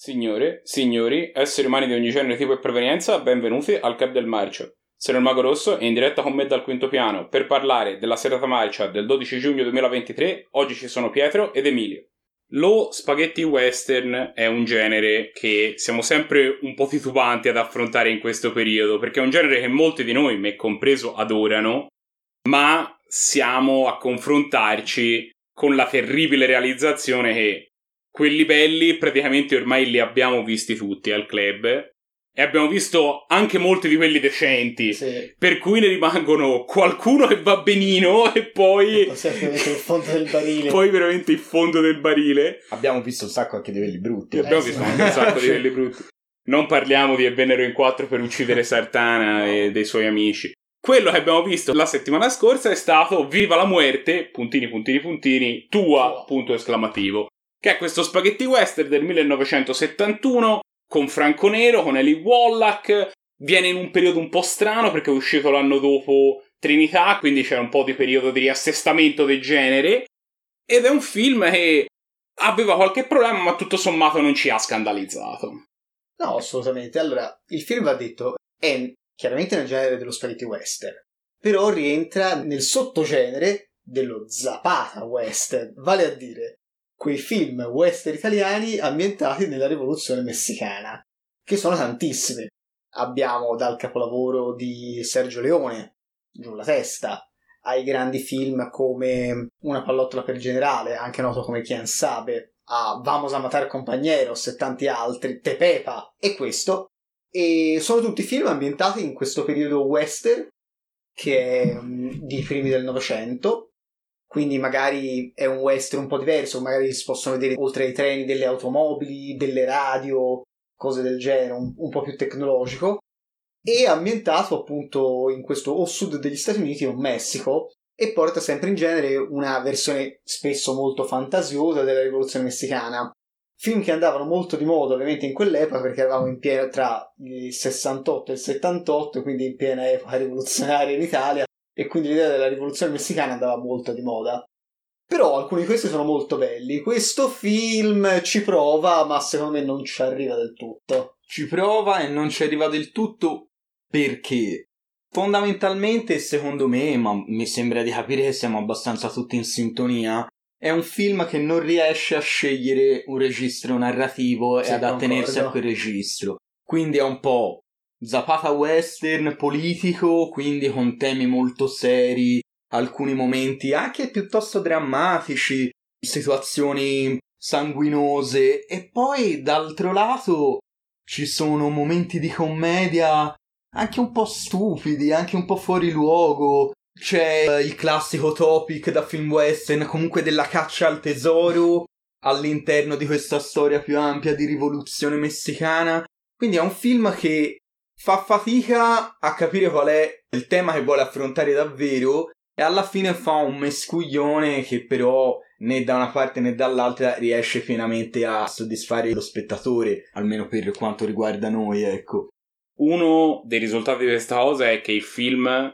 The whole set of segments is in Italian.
Signore, signori, esseri umani di ogni genere, tipo e provenienza, benvenuti al Club del Marcio. Sono il Mago Rosso e in diretta con me dal quinto piano per parlare della serata marcia del 12 giugno 2023. Oggi ci sono Pietro ed Emilio. Lo spaghetti western è un genere che siamo sempre un po' titubanti ad affrontare in questo periodo, perché è un genere che molti di noi, me compreso, adorano, ma siamo a confrontarci con la terribile realizzazione che quelli belli praticamente ormai li abbiamo visti tutti al club. E abbiamo visto anche molti di quelli decenti. Sì. Per cui ne rimangono qualcuno che va benino e poi. il fondo del barile. poi veramente il fondo del barile. Abbiamo visto un sacco anche di quelli brutti. E abbiamo Eh, visto sì. anche un sacco di quelli brutti. Non parliamo di E vennero in quattro per uccidere Sartana e dei suoi amici. Quello che abbiamo visto la settimana scorsa è stato Viva la muerte, puntini, puntini, puntini, tua, Tua. punto esclamativo. Che è questo spaghetti western del 1971 con Franco Nero, con Eli Wallach. Viene in un periodo un po' strano perché è uscito l'anno dopo Trinità, quindi c'è un po' di periodo di riassestamento del genere. Ed è un film che aveva qualche problema, ma tutto sommato non ci ha scandalizzato. No, assolutamente. Allora, il film va detto è chiaramente nel genere dello spaghetti western, però rientra nel sottogenere dello Zapata western, vale a dire quei film western italiani ambientati nella rivoluzione messicana, che sono tantissimi. Abbiamo dal capolavoro di Sergio Leone, Giù la testa, ai grandi film come Una pallottola per generale, anche noto come Quien Sabe, a Vamos a matar compañeros e tanti altri, Tepepa e questo. E sono tutti film ambientati in questo periodo western che è mm, di primi del Novecento. Quindi magari è un western un po' diverso, magari si possono vedere oltre ai treni delle automobili, delle radio, cose del genere, un, un po' più tecnologico. E ambientato appunto in questo o sud degli Stati Uniti o Messico, e porta sempre in genere una versione spesso molto fantasiosa della rivoluzione messicana. Film che andavano molto di moda ovviamente in quell'epoca perché eravamo in piena tra il 68 e il 78, quindi in piena epoca rivoluzionaria in Italia e quindi l'idea della rivoluzione messicana andava molto di moda. Però alcuni di questi sono molto belli. Questo film ci prova, ma secondo me non ci arriva del tutto. Ci prova e non ci arriva del tutto perché fondamentalmente, secondo me, ma mi sembra di capire che siamo abbastanza tutti in sintonia, è un film che non riesce a scegliere un registro narrativo Sì, e ad attenersi concordo. a quel registro. Quindi è un po' Zapata western politico, quindi con temi molto seri, alcuni momenti anche piuttosto drammatici, situazioni sanguinose e poi d'altro lato ci sono momenti di commedia anche un po' stupidi, anche un po' fuori luogo. C'è eh, il classico topic da film western, comunque della caccia al tesoro all'interno di questa storia più ampia di rivoluzione messicana. Quindi è un film che fa fatica a capire qual è il tema che vuole affrontare davvero e alla fine fa un mescuglione che però né da una parte né dall'altra riesce pienamente a soddisfare lo spettatore, almeno per quanto riguarda noi, ecco. Uno dei risultati di questa cosa è che il film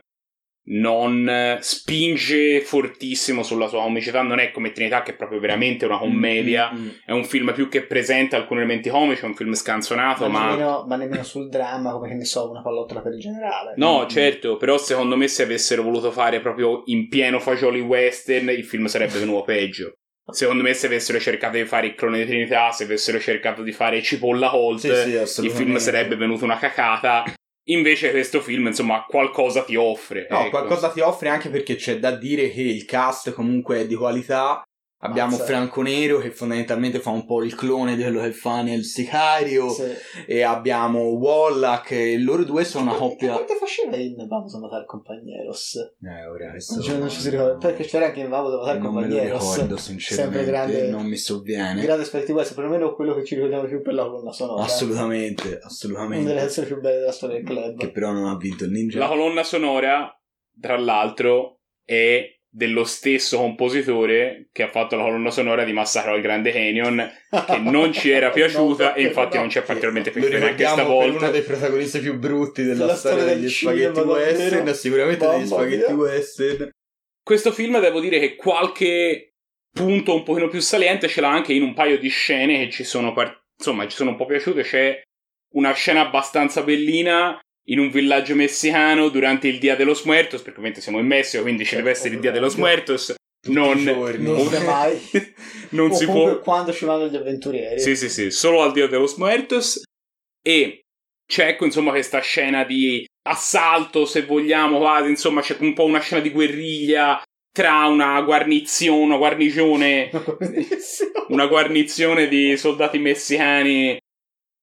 non spinge fortissimo sulla sua comicità, non è come Trinità che è proprio veramente una commedia, Mm, mm, mm. è un film più che presenta alcuni elementi comici, è un film scanzonato, Ma, ma... nemmeno, ma nemmeno sul dramma, come che ne so, una pallottola per il generale. No, Mm. certo, però secondo me se avessero voluto fare proprio in pieno fagioli western, il film sarebbe venuto peggio. Secondo me se avessero cercato di fare il clone di Trinità, se avessero cercato di fare Cipolla Holt, Sì, sì, il film sarebbe venuto una cacata. Invece questo film, insomma, qualcosa ti offre. No, ecco. qualcosa ti offre anche perché c'è da dire che il cast comunque è di qualità. Abbiamo Mazza. Franco Nero che fondamentalmente fa un po' il clone di quello che fa nel Sicario Sì. e abbiamo Wallach e loro due sono una coppia... Quante faceva in Vamos a matar compañeros? Eh, ora questo... Non ci, non ci si ricorda. Perché c'era anche in Vamos a matar Non compañeros. ricordo Sempre sinceramente, grande, non mi sovviene. grande aspetti questo, perlomeno quello che ci ricordiamo più per la colonna sonora. Assolutamente, Una delle assolutamente. canzoni più belle della storia del club. Che però non ha vinto il ninja. La colonna sonora, tra l'altro, è dello stesso compositore che ha fatto la colonna sonora di Massacro al Grande Canyon, che non ci era piaciuta No, e infatti no. non ci è particolarmente piaciuta neanche stavolta. uno dei protagonisti più brutti della Della storia storia degli del spaghetti cinema, western, sicuramente Mamma degli spaghetti mia. western. Questo film devo dire che qualche punto un pochino più saliente ce l'ha anche in un paio di scene che ci sono par- insomma ci sono un po' piaciute. C'è una scena abbastanza bellina in un villaggio messicano durante il Dia de los Muertos, perché ovviamente siamo in Messico, quindi ci deve essere il Dia de los Muertos. Non, non si mai. non si può. quando ci vanno gli avventurieri. Sì, sì, sì, solo al Dio de los Muertos. E c'è ecco, insomma questa scena di assalto, se vogliamo, quasi, insomma, c'è un po' una scena di guerriglia tra una guarnizione, una guarnigione, una guarnizione di soldati messicani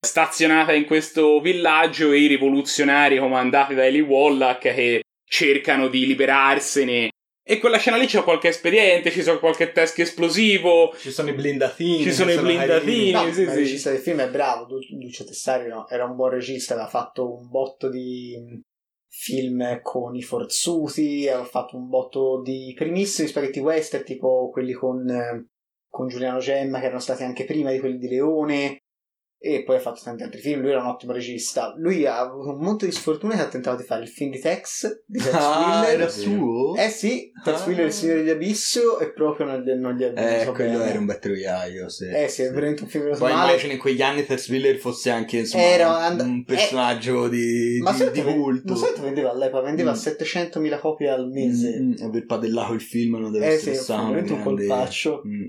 stazionata in questo villaggio e i rivoluzionari comandati da Eli Wallach che cercano di liberarsene. E quella scena lì c'è qualche espediente, ci sono qualche teschio esplosivo, Ci sono i blindatini. Ci sono i blindatini. No, sì, sì. il regista del film è bravo, Lucio Tessari no? era un buon regista, aveva fatto un botto di film con i forzuti, aveva fatto un botto di primissimi spaghetti western, tipo quelli con, eh, con Giuliano Gemma, che erano stati anche prima di quelli di Leone, e poi ha fatto tanti altri film, lui era un ottimo regista. Lui ha avuto un monte di sfortuna che ha tentato di fare il film di Tex, di Tex Ah, Willer. era suo? Eh sì, Tex Ah. Willer il Signore degli Abisso, e proprio non gli, non gli è Eh, venuto quello bene. era un bel troiaio, sì. Eh sì, è veramente un film venuto Poi immagino in quegli anni Tex Willer fosse anche insomma, Era un, and- un personaggio di, Ma di, di culto. Ma che vendeva all'epoca? Vendeva Mm. 700.000 copie al mese. Mm, mm, aver padellato il film non deve Eh essere sì, stato un grande- colpaccio. Mm.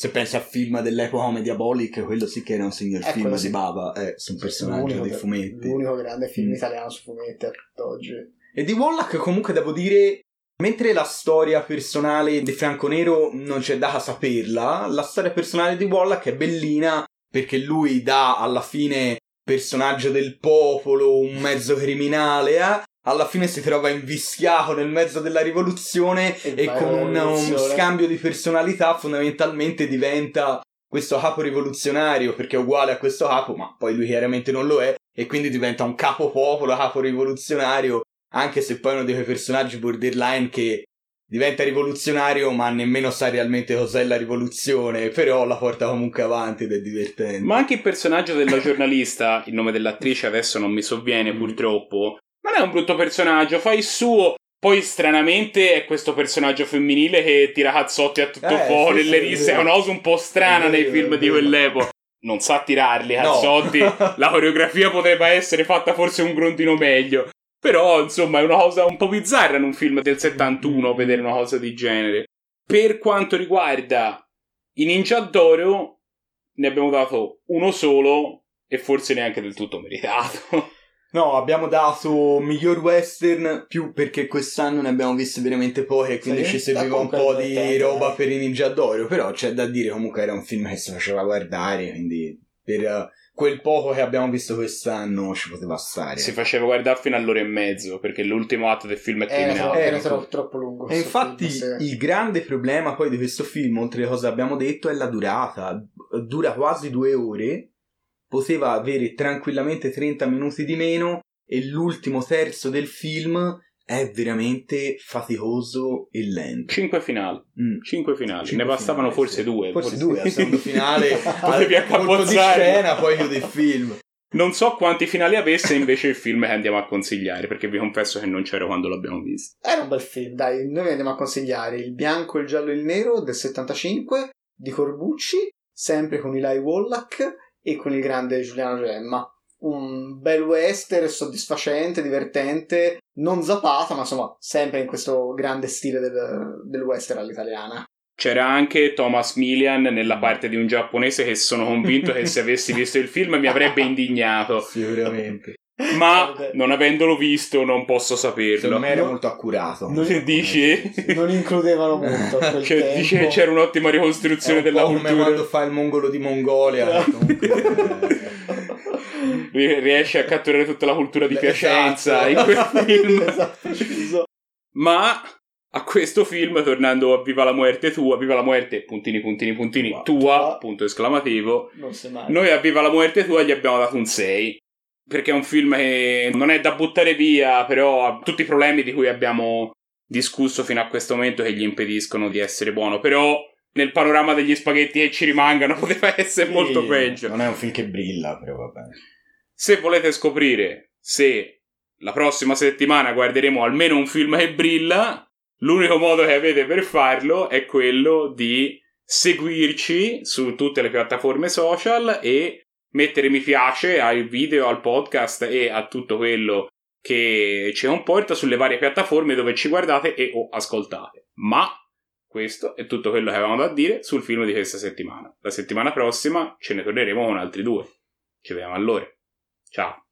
Se pensi a film dell'epoca come Diabolic, quello sì che era un signor Eh, film di sì. Baba, eh, su un personaggio dei fumetti. L'unico grande film Mm. italiano su fumetti a tutt'oggi. E di Wallach comunque devo dire, mentre la storia personale di Franco Nero non c'è da saperla, la storia personale di Wallach è bellina perché lui dà alla fine personaggio del popolo, un mezzo criminale, eh? Alla fine si trova invischiato nel mezzo della rivoluzione e vai con un, uno rivoluzione. scambio di personalità fondamentalmente diventa questo capo rivoluzionario perché è uguale a questo capo, ma poi lui chiaramente non lo è e quindi diventa un capo popolo, capo rivoluzionario, anche se poi è uno di quei personaggi borderline che diventa rivoluzionario ma nemmeno sa realmente cos'è la rivoluzione, però la porta comunque avanti ed è divertente. Ma anche il personaggio della giornalista, il nome dell'attrice adesso non mi sovviene Mm. purtroppo, non è un brutto personaggio, fa il suo. Poi stranamente è questo personaggio femminile che tira cazzotti a tutto Eh, fuoco sì, sì, risse, è è una cosa un po' strana È nei vero, film di vero. quell'epoca. Non sa tirarli No. cazzotti, la coreografia potrebbe essere fatta forse un grondino meglio. Però, insomma, è una cosa un po' bizzarra in un film del 71 vedere una cosa di genere. Per quanto riguarda i Ninja d'Oro, ne abbiamo dato uno solo e forse neanche del tutto meritato. No, abbiamo dato miglior western più perché quest'anno ne abbiamo viste veramente poche e quindi Sì, ci serviva un po' di divertente, roba eh. per i Ninja d'Oro, però c'è da dire comunque era un film che si faceva guardare, quindi per eh, quel poco che abbiamo visto quest'anno ci poteva stare. si faceva guardare fino all'ora e mezzo perché l'ultimo atto del film è Era, criminale. troppo, era troppo, troppo lungo. E infatti film, sì. il grande problema poi di questo film, oltre alle cose che abbiamo detto, è la durata. Dura quasi due ore, poteva avere tranquillamente 30 minuti di meno e l'ultimo terzo del film è veramente faticoso e lento. Cinque finali. Mm. Cinque finali. Cinque ne bastavano finali, forse sì. due. Forse due, al secondo finale, Potevi al colpo di scena, poi chiude il film. Non so quanti finali avesse invece il film che andiamo a consigliare, perché vi confesso che non c'ero quando l'abbiamo visto. Era un bel film, dai, noi andiamo a consigliare Il bianco, il giallo e il nero del 75 di Corbucci, sempre con Eli Wallach e con il grande Giuliano Gemma. Un bel western soddisfacente, divertente, non zapata, ma insomma, sempre in questo grande stile del, del western all'italiana. C'era anche Thomas Milian nella parte di un giapponese che sono convinto che se avessi visto il film mi avrebbe indignato. Sicuramente. Ma Vabbè. non avendolo visto non posso Secondo saperlo. me era molto accurato. Non- Dici? Non includevano molto a quel Cioè, tempo. dice che c'era un'ottima ricostruzione un della po' come cultura. quando fa il mongolo di Mongolia. Ri- Riesce a catturare tutta la cultura di Beh, Piacenza esatto. in quel film. Esatto, preciso. Ma a questo film, tornando a Viva la muerte tua, Viva la muerte, puntini, puntini, puntini, Tua. tua, punto esclamativo. Non si mai. Noi a Viva la muerte tua gli abbiamo dato un 6. Perché è un film che non è da buttare via, però ha tutti i problemi di cui abbiamo discusso fino a questo momento che gli impediscono di essere buono. Però nel panorama degli spaghetti che ci rimangano poteva essere molto Sì, peggio. Non è un film che brilla, però va bene. Se volete scoprire se la prossima settimana guarderemo almeno un film che brilla, l'unico modo che avete per farlo è quello di seguirci su tutte le piattaforme social e mettere mi piace ai video, al podcast e a tutto quello che ci comporta sulle varie piattaforme dove ci guardate e o ascoltate. Ma questo è tutto quello che avevamo da dire sul film di questa settimana. La settimana prossima ce ne torneremo con altri due. Ci vediamo allora. Ciao.